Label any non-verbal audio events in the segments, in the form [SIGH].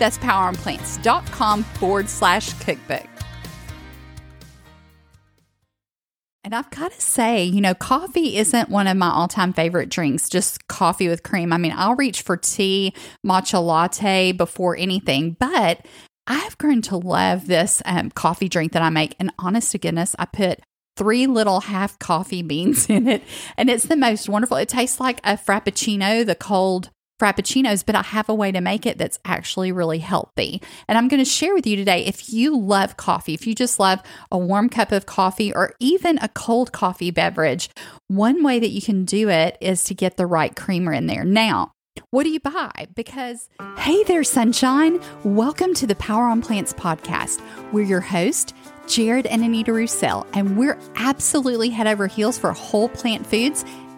That's poweronplants.com forward slash cookbook. And I've got to say, you know, coffee isn't one of my all time favorite drinks, just coffee with cream. I mean, I'll reach for tea, matcha latte before anything, but I've grown to love this um, coffee drink that I make. And honest to goodness, I put three little half coffee beans [LAUGHS] in it, and it's the most wonderful. It tastes like a frappuccino, the cold frappuccinos, but I have a way to make it that's actually really healthy. And I'm going to share with you today if you love coffee, if you just love a warm cup of coffee or even a cold coffee beverage, one way that you can do it is to get the right creamer in there. Now, what do you buy? Because, hey there, sunshine. Welcome to the Power on Plants podcast. We're your host, Jared and Anita Roussel, and we're absolutely head over heels for whole plant foods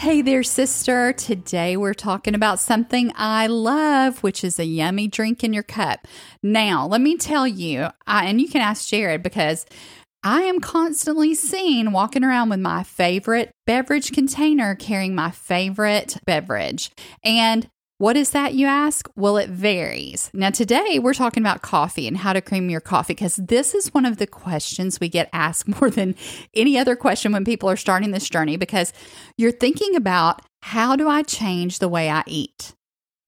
Hey there, sister. Today we're talking about something I love, which is a yummy drink in your cup. Now, let me tell you, I, and you can ask Jared because I am constantly seen walking around with my favorite beverage container carrying my favorite beverage. And what is that, you ask? Well, it varies. Now, today we're talking about coffee and how to cream your coffee because this is one of the questions we get asked [LAUGHS] more than any other question when people are starting this journey because you're thinking about how do I change the way I eat?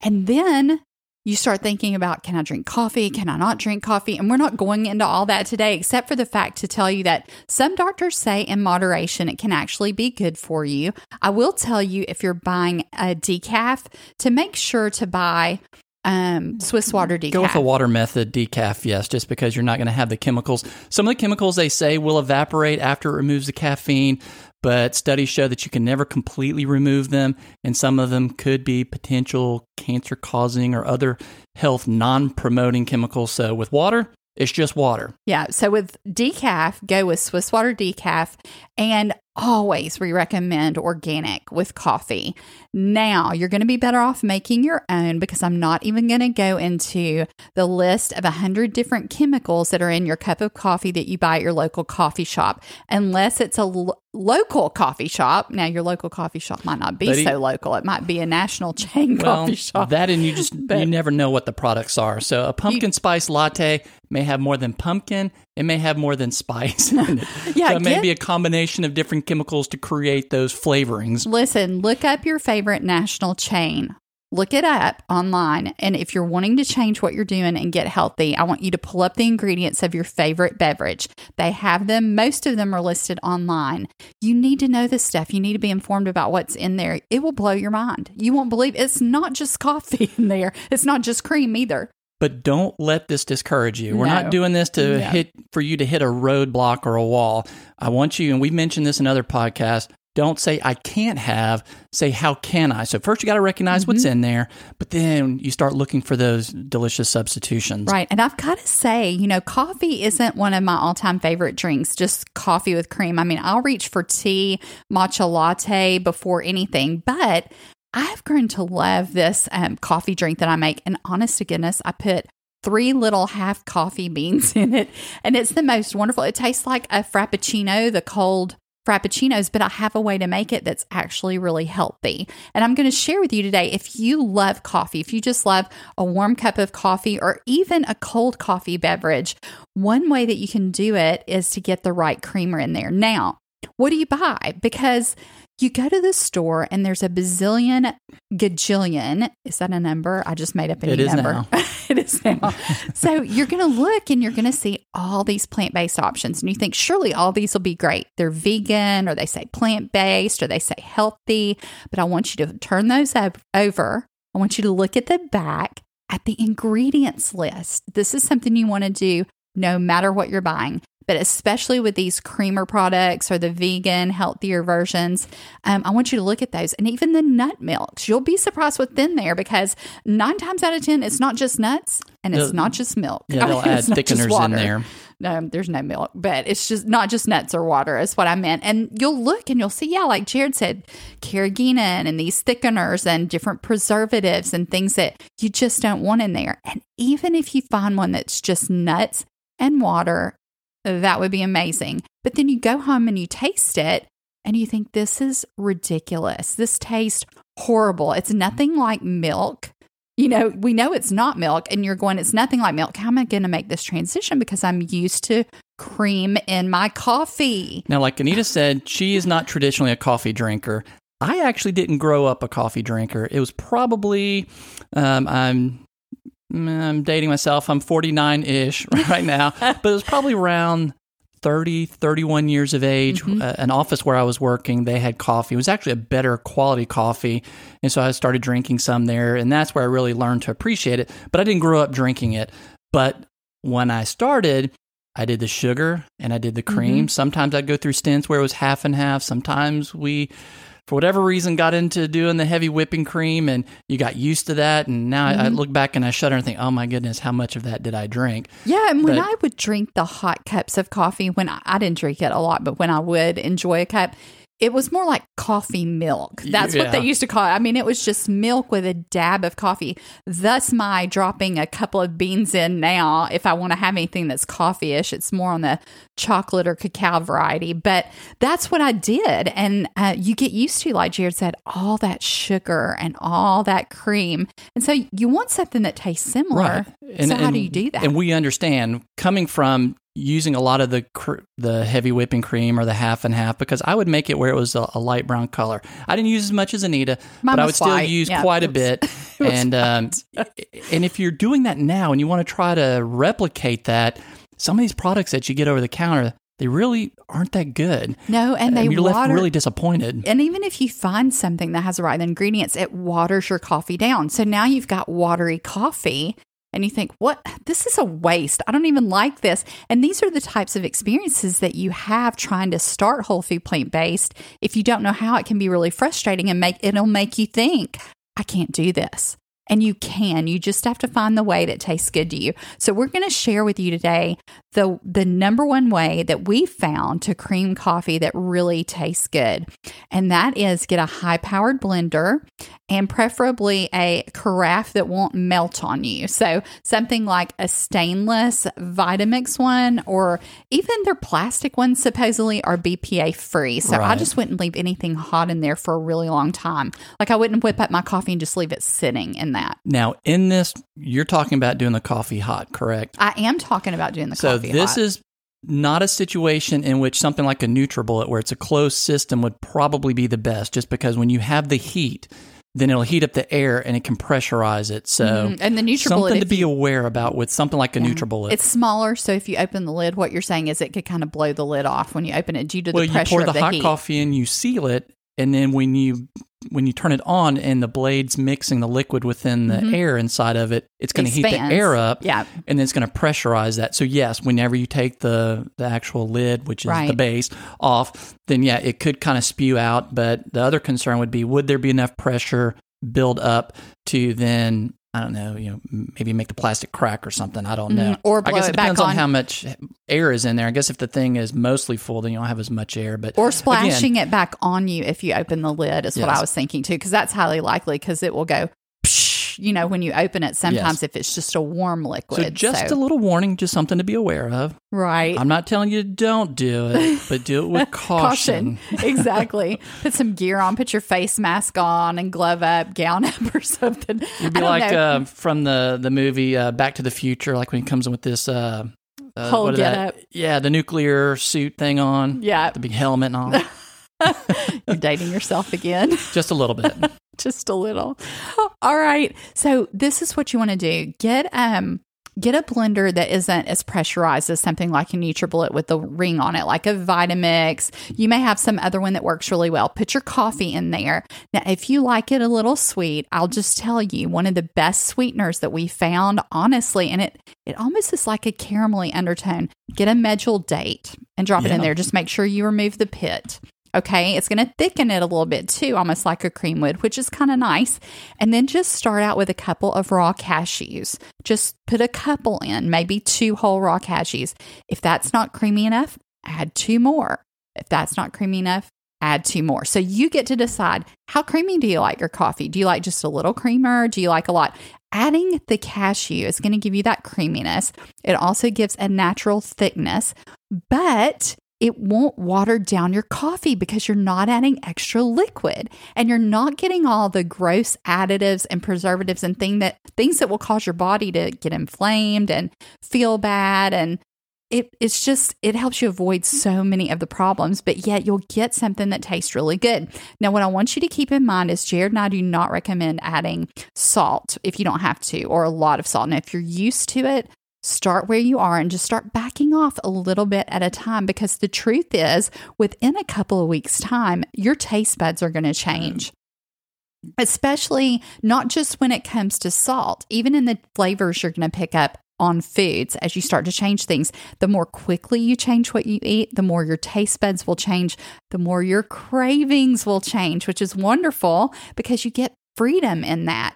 And then you start thinking about can I drink coffee? Can I not drink coffee? And we're not going into all that today, except for the fact to tell you that some doctors say in moderation it can actually be good for you. I will tell you if you're buying a decaf to make sure to buy um, Swiss water decaf. Go with the water method decaf, yes, just because you're not going to have the chemicals. Some of the chemicals they say will evaporate after it removes the caffeine, but studies show that you can never completely remove them, and some of them could be potential cancer causing or other health non promoting chemicals. So with water, it's just water. Yeah. So with decaf, go with Swiss water decaf. And always we recommend organic with coffee. Now, you're going to be better off making your own because I'm not even going to go into the list of 100 different chemicals that are in your cup of coffee that you buy at your local coffee shop, unless it's a lo- local coffee shop. Now, your local coffee shop might not be so local, it might be a national chain Well, coffee shop. that and you just But- you never know what the products are. So a pumpkin spice latte may have more than pumpkin. It may have more than spice [LAUGHS] in it. Yeah, so it may get- be a combination of different chemicals to create those flavorings. Listen, look up your favorite national chain. Look it up online. And if you're wanting to change what you're doing and get healthy, I want you to pull up the ingredients of your favorite beverage. They have them, most of them are listed online. You need to know this stuff. You need to be informed about what's in there. It will blow your mind. You won't believe it's not just coffee [LAUGHS] in there, it's not just cream either. But don't let this discourage you. We're No. not doing this to No. hit for you to hit a roadblock or a wall. I want you, and we've mentioned this in other podcasts. don't say I can't have, say how can I? So first you got to recognize what's mm-hmm. in there, but then you start looking for those delicious substitutions. Right. And I've got to say, you know, coffee isn't one of my all time favorite drinks, just coffee with cream. I mean, I'll reach for tea, matcha latte before anything, but I've grown to love this um, coffee drink that I make. And honest to goodness, I put three little half coffee beans [LAUGHS] in it. And it's the most wonderful. It tastes like a frappuccino, the cold frappuccinos, but I have a way to make it that's actually really healthy. And I'm going to share with you today if you love coffee, if you just love a warm cup of coffee or even a cold coffee beverage, one way that you can do it is to get the right creamer in there. Now, what do you buy? Because you go to the store and there's a bazillion, gajillion. Is that a number? I just made up a It new is number. now. [LAUGHS] it is now. so you're going to look and you're going to see all these plant based options. And you think, surely all these will be great. They're vegan or they say plant based or they say healthy. But I want you to turn those up, over. I want you to look at the back at the ingredients list. This is something you want to do no matter what you're buying but especially with these creamer products or the vegan, healthier versions, um, I want you to look at those. And even the nut milks, you'll be surprised what's in there because nine times out of 10, it's not just nuts and it's They'll- not just milk. Yeah, they'll [LAUGHS] add thickeners in there. No, there's no milk, but it's just not just nuts or water, is what I meant. And you'll look and you'll see, yeah, like Jared said, carrageenan and these thickeners and different preservatives and things that you just don't want in there. And even if you find one that's just nuts and water, that would be amazing. But then you go home and you taste it and you think, this is ridiculous. This tastes horrible. It's nothing like milk. You know, we know it's not milk, and you're going, it's nothing like milk. How am I going to make this transition? Because I'm used to cream in my coffee. Now, like Anita said, she is not traditionally a coffee drinker. I actually didn't grow up a coffee drinker. It was probably, um, I'm, I'm dating myself. I'm 49 ish [LAUGHS] right now, but it was probably around 30, 31 years of age. Uh, an office where I was working, they had coffee. It was actually a better quality coffee. And so I started drinking some there. And that's where I really learned to appreciate it. But I didn't grow up drinking it. But when I started, I did the sugar and I did the cream. Sometimes I'd go through stints where it was half and half. Sometimes we, for whatever reason, got into doing the heavy whipping cream and you got used to that. And now I, I mm-hmm. look back and I shudder and think, oh my goodness, how much of that did I drink? Yeah, and when But- I would drink the hot cups of coffee, when I, I didn't drink it a lot, but when I would enjoy a cup, it was more like coffee milk. That's what they used to call it. I mean, it was just milk with a dab of coffee. Thus, my dropping a couple of beans in now, if I want to have anything that's coffee ish, it's more on the chocolate or cacao variety. But that's what I did. And uh, you get used to, like Jared said, all that sugar and all that cream. And so you want something that tastes similar. Right. so, how do you do that? And we understand coming from using a lot of the cr- the heavy whipping cream or the half and half because I would make it where it was a, a light brown color. I didn't use as much as Anita, Mine but I would still white. use Yeah, quite a bit. [LAUGHS] and um, [LAUGHS] and if you're doing that now and you want to try to replicate that, some of these products that you get over the counter, they really aren't that good. no, and they you're water. left really disappointed. and even if you find something that has the right ingredients, it waters your coffee down. So now you've got watery coffee, and you think, what? This is a waste. I don't even like this. And these are the types of experiences that you have trying to start whole food plant based. If you don't know how, it can be really frustrating and make it'll make you think, I can't do this. And you can. You just have to find the way that tastes good to you. So we're going to share with you today the the number one way that we found to cream coffee that really tastes good. And that is get a high powered blender and preferably a carafe that won't melt on you. So something like a stainless Vitamix one or even their plastic ones supposedly are BPA free. So I just wouldn't leave anything hot in there for a really long time. Like I wouldn't whip up my coffee and just leave it sitting in that. Now, in this, you're talking about doing the coffee hot, correct? I am talking about doing the coffee hot. So coffee. this hot. is not a situation in which something like a NutriBullet, where it's a closed system, would probably be the best, just because when you have the heat, then it'll heat up the air and it can pressurize it. So Mhm. And the NutriBullet, something to be you- aware about with something like a NutriBullet. It's smaller, so if you open the lid, what you're saying is it could kind of blow the lid off when you open it due to well, the you pressure pour of the, the hot heat. coffee in, you seal it, and then when you when you turn it on and the blade's mixing the liquid within the Mhm. air inside of it, it's going to heat the air up Yeah. and then it's going to pressurize that. So yes, whenever you take the the actual lid, which is the base, off, then yeah, it could kind of spew out. But the other concern would be, would there be enough pressure build up to then I don't know, you know, maybe make the plastic crack or something. I don't know. Mhm. Or I guess it it depends back on. on. how much air is in there. I guess if the thing is mostly full, then you don't have as much air. But Or again, splashing it back on you if you open the lid is what I was thinking too, because that's highly likely because it will go, you know, when you open it. Sometimes if it's just a warm liquid. so just a little warning, just something to be aware of. right. I'm not telling you don't do it, but do it with [LAUGHS] caution. exactly. Put some gear on, put your face mask on and glove up, gown up or something. You'd be like uh, from the the movie uh, Back to the Future, like when he comes in with this uh, uh, Whole that? getup. yeah, the nuclear suit thing on, yeah, the big helmet and all, [LAUGHS] you're dating yourself again. just a little bit. [LAUGHS] just a little. All right. So this is what you want to do. Get um get a blender that isn't as pressurized as something like a NutriBullet with the ring on it, like a Vitamix. You may have some other one that works really well. Put your coffee in there. Now, if you like it a little sweet, I'll just tell you one of the best sweeteners that we found, honestly, and it it almost is like a caramelly undertone. Get a medjool date and drop it in there. Just make sure you remove the pit. Okay, it's going to thicken it a little bit too, almost like a cream would, which is kind of nice. And then just start out with a couple of raw cashews. Just put a couple in, maybe two whole raw cashews. If that's not creamy enough, add two more. If that's not creamy enough, add two more. So you get to decide how creamy do you like your coffee? Do you like just a little creamer? Do you like a lot? Adding the cashew is going to give you that creaminess. It also gives a natural thickness, but it won't water down your coffee because you're not adding extra liquid and you're not getting all the gross additives and preservatives and thing that things that will cause your body to get inflamed and feel bad. And it, it's just it helps you avoid so many of the problems but yet you'll get something that tastes really good. Now what i want you to keep in mind is jared and i do not recommend adding salt if you don't have to or a lot of salt. Now if you're used to it start where you are and just start backing off a little bit at a time because the truth is within a couple of weeks time your taste buds are going to change. Especially not just when it comes to salt even in the flavors you're going to pick up on foods as you start to change things the more quickly you change what you eat the more your taste buds will change the more your cravings will change which is wonderful because you get freedom in that.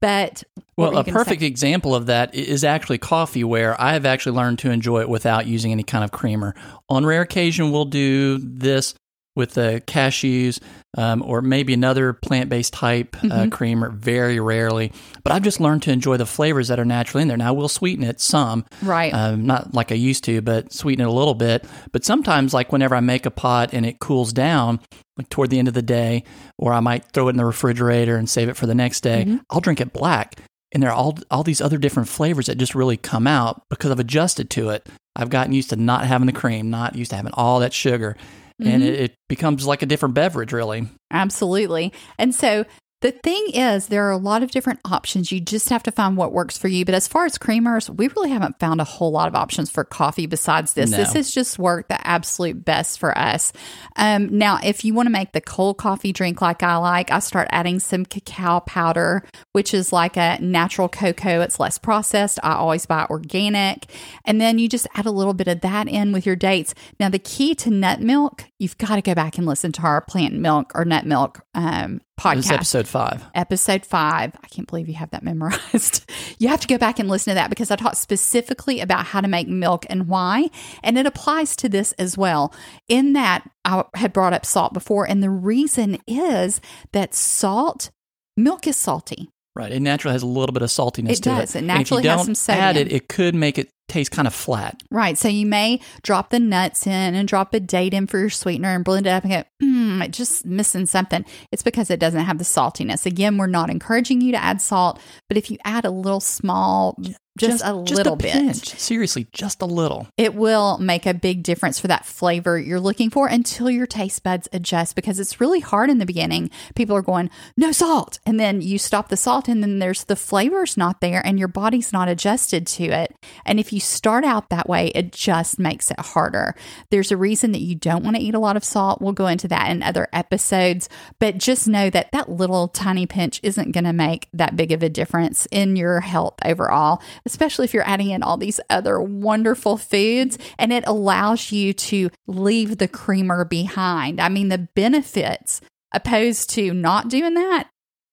But Well, a gonna say? perfect example of that is actually coffee, where I have actually learned to enjoy it without using any kind of creamer. On rare occasion, we'll do this with the cashews um, or maybe another plant based type uh, Mhm. creamer, very rarely. But I've just learned to enjoy the flavors that are naturally in there. Now, I will sweeten it some, right um, not like I used to, but sweeten it a little bit. But sometimes, like whenever I make a pot and it cools down, like toward the end of the day, or I might throw it in the refrigerator and save it for the next day, Mhm. I'll drink it black. And there are all all these other different flavors that just really come out because I've adjusted to it. I've gotten used to not having the cream, not used to having all that sugar, and Mhm. it, it becomes like a different beverage, really. Absolutely. And so the thing is, there are a lot of different options. You just have to find what works for you. But as far as creamers, we really haven't found a whole lot of options for coffee besides this. No. This has just worked the absolute best for us. Um, now, if you want to make the cold coffee drink like I like, I start adding some cacao powder, which is like a natural cocoa. It's less processed. I always buy organic. And then you just add a little bit of that in with your dates. Now, the key to nut milk, you've got to go back and listen to our plant milk or nut milk um, This podcast episode five. episode five. I can't believe you have that memorized. [LAUGHS] you have to go back and listen to that because I talked specifically about how to make milk and why. And it applies to this as well. In that, I had brought up salt before. And the reason is that salt, milk is salty. Right. It naturally has a little bit of saltiness It to does. it. It And if you naturally has some add it, it could make it taste kind of flat. Right. So you may drop the nuts in and drop a date in for your sweetener and blend it up and go, hmm, it's just missing something. It's because it doesn't have the saltiness. Again, we're not encouraging you to add salt, but if you add a little small just, a little bit. pinch. Seriously, just a little. It will make a big difference for that flavor you're looking for until your taste buds adjust because it's really hard in the beginning. People are going, no salt. And then you stop the salt and then there's the flavor's not there and your body's not adjusted to it. And if you start out that way, it just makes it harder. There's a reason that you don't want to eat a lot of salt. We'll go into that in other episodes, but just know that that little tiny pinch isn't going to make that big of a difference in your health overall especially if you're adding in all these other wonderful foods and it allows you to leave the creamer behind. I mean, the benefits opposed to not doing that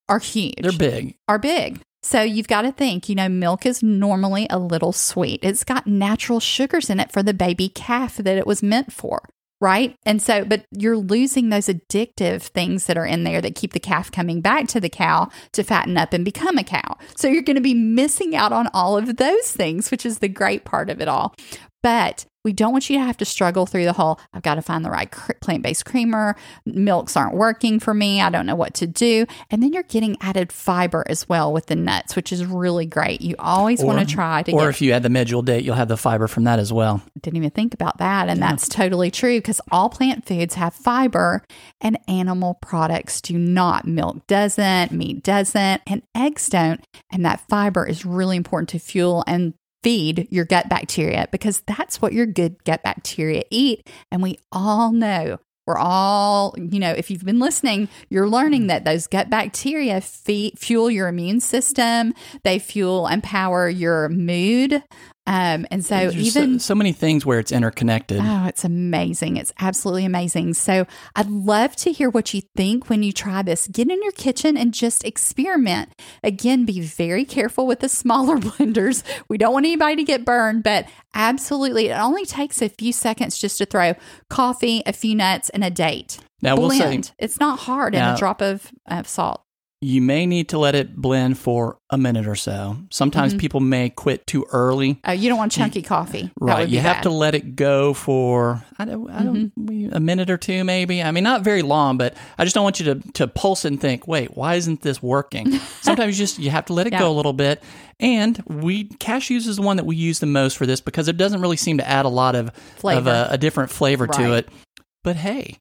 are huge. They're big. Are big. So you've got to think, you know, milk is normally a little sweet. It's got natural sugars in it for the baby calf that it was meant for right? And so, but you're losing those addictive things that are in there that keep the calf coming back to the cow to fatten up and become a cow. So you're going to be missing out on all of those things, which is the great part of it all. But we don't want you to have to struggle through the whole I've got to find the right cr- plant based creamer. Milks aren't working for me. I don't know what to do. And then you're getting added fiber as well with the nuts, which is really great. You always want to try to Or get if you add the medjool date, you'll have the fiber from that as well. didn't even think about that. And that's totally true because all plant foods have fiber and animal products do not. Milk doesn't, meat doesn't, and eggs don't. And that fiber is really important to fuel and feed your gut bacteria because that's what your good gut bacteria eat. And we all know. We're all, you know, if you've been listening, you're learning that those gut bacteria feed, fuel your immune system. They fuel and power your mood. Um, and so There's even so, so many things where it's interconnected. Oh, it's amazing. It's absolutely amazing. So I'd love to hear what you think when you try this. Get in your kitchen and just experiment. Again, be very careful with the smaller [LAUGHS] blenders. We don't want anybody to get burned, but absolutely, it only takes a few seconds just to throw coffee, a few nuts, and a date. Now, we'll Blend. say it's not hard and Now- a drop of, of salt. You may need to let it blend for a minute or so. Sometimes Mm-hmm. people may quit too early. Oh, you don't want chunky coffee. Right. You have bad. to let it go for I don't, I don't we- a minute or two maybe. I mean not very long, but I just don't want you to to pulse and think, "Wait, why isn't this working?" [LAUGHS] Sometimes you just you have to let it Yeah. go a little bit. And we cashews is the one that we use the most for this because it doesn't really seem to add a lot of Flavor. of a, a different flavor to it. But hey,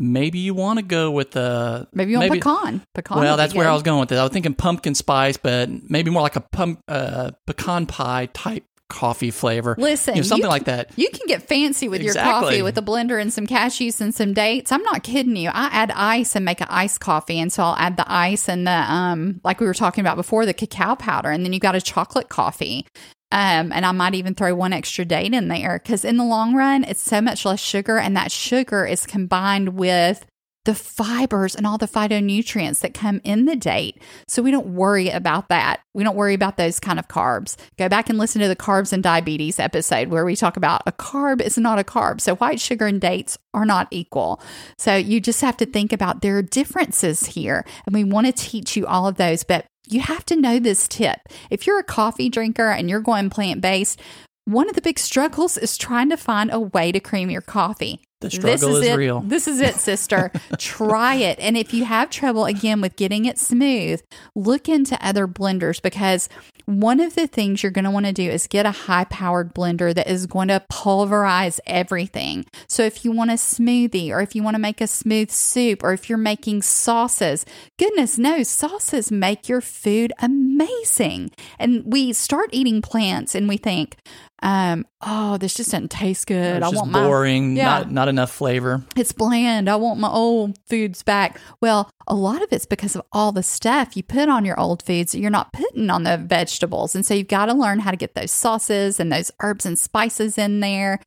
maybe you want to go with the Maybe you want pecan. Pecan. well, that's where I was going with it. I was thinking pumpkin spice, but maybe more like a pump, uh, pecan pie type coffee flavor. Listen, you know, something you like that. You can get fancy with your coffee with a blender and some cashews and some dates. I'm not kidding you. I add ice and make an iced coffee, and so I'll add the ice and the um, like we were talking about before, the cacao powder, and then you got a chocolate coffee. Um, and I might even throw one extra date in there because in the long run, it's so much less sugar, and that sugar is combined with the fibers and all the phytonutrients that come in the date. So we don't worry about that. We don't worry about those kind of carbs. Go back and listen to the carbs and diabetes episode where we talk about a carb is not a carb. So white sugar and dates are not equal. So you just have to think about there are differences here. And we want to teach you all of those, but you have to know this tip. If you're a coffee drinker and you're going plant based, one of the big struggles is trying to find a way to cream your coffee. The This struggle is it. real. This is it, sister. [LAUGHS] Try it. And if you have trouble again with getting it smooth, look into other blenders because one of the things you're going to want to do is get a high powered blender that is going to pulverize everything. So if you want a smoothie or if you want to make a smooth soup or if you're making sauces, goodness knows sauces make your food amazing. And we start eating plants and we think, um, oh, this just doesn't taste good. It's I just want my boring, Yeah. not not enough flavor. it's bland. I want my old foods back. Well, a lot of it's because of all the stuff you put on your old foods that you're not putting on the vegetables. And so you've got to learn how to get those sauces and those herbs and spices in there.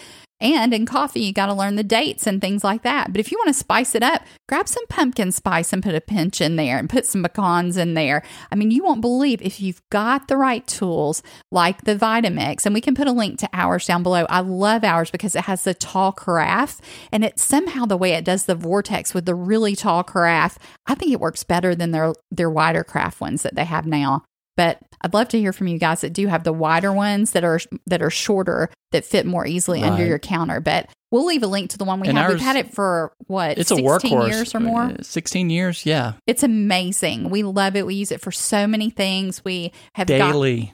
And in coffee, you got to learn the dates and things like that. But if you want to spice it up, grab some pumpkin spice and put a pinch in there and put some pecans in there. I mean, you won't believe if you've got the right tools like the Vitamix, and we can put a link to ours down below. I love ours because it has the tall carafe and it's somehow the way it does the vortex with the really tall carafe. I think it works better than their their wider carafe ones that they have now. But I'd love to hear from you guys that do have the wider ones that are that are shorter that fit more easily under your counter. But we'll leave a link to the one we And have. We've had it for what It's a 16 workhorse. years or more. Uh, Sixteen years, yeah, It's amazing. We love it. We use it for so many things. We have got daily.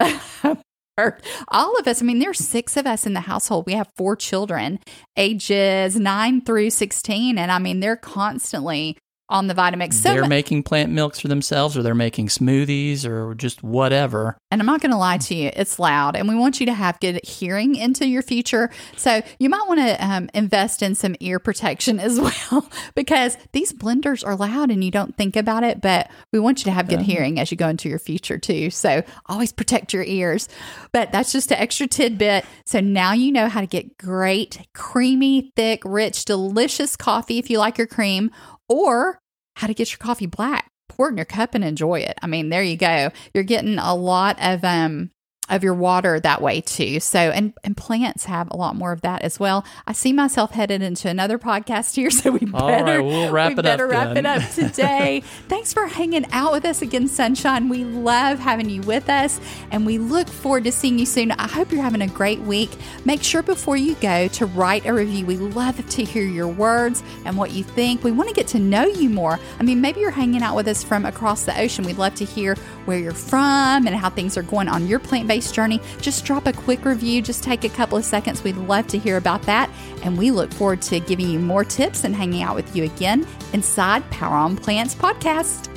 are [LAUGHS] all of us. I mean, there's six of us in the household. We have four children, ages nine through 16. And I mean, they're constantly on the Vitamix. So they're making plant milks for themselves or they're making smoothies or just whatever. And I'm not going to lie to you, it's loud. And we want you to have good hearing into your future. So you might want to um, invest in some ear protection as [LAUGHS] well because these blenders are loud and you don't think about it. But we want you to have good uh-huh. hearing as you go into your future too. So always protect your ears. But that's just an extra tidbit. So now you know how to get great, creamy, thick, rich, delicious coffee if you like your cream or how to get your coffee black. Pour it in your cup and enjoy it. I mean, there you go. You're getting a lot of um of your water that way too. So, and, and plants have a lot more of that as well. I see myself headed into another podcast here, [LAUGHS] so we better, we'll wrap we it better up wrap it up [LAUGHS] today. Thanks for hanging out with us again, Sunshine. We love having you with us, and we look forward to seeing you soon. I hope you're having a great week. Make sure before you go to write a review. We love to hear your words and what you think. We want to get to know you more. I mean, maybe you're hanging out with us from across the ocean. We'd love to hear where you're from and how things are going on your plant based journey, just drop a quick review. Just take a couple of seconds. We'd love to hear about that. And we look forward to giving you more tips and hanging out with you again inside Power on Plants podcast.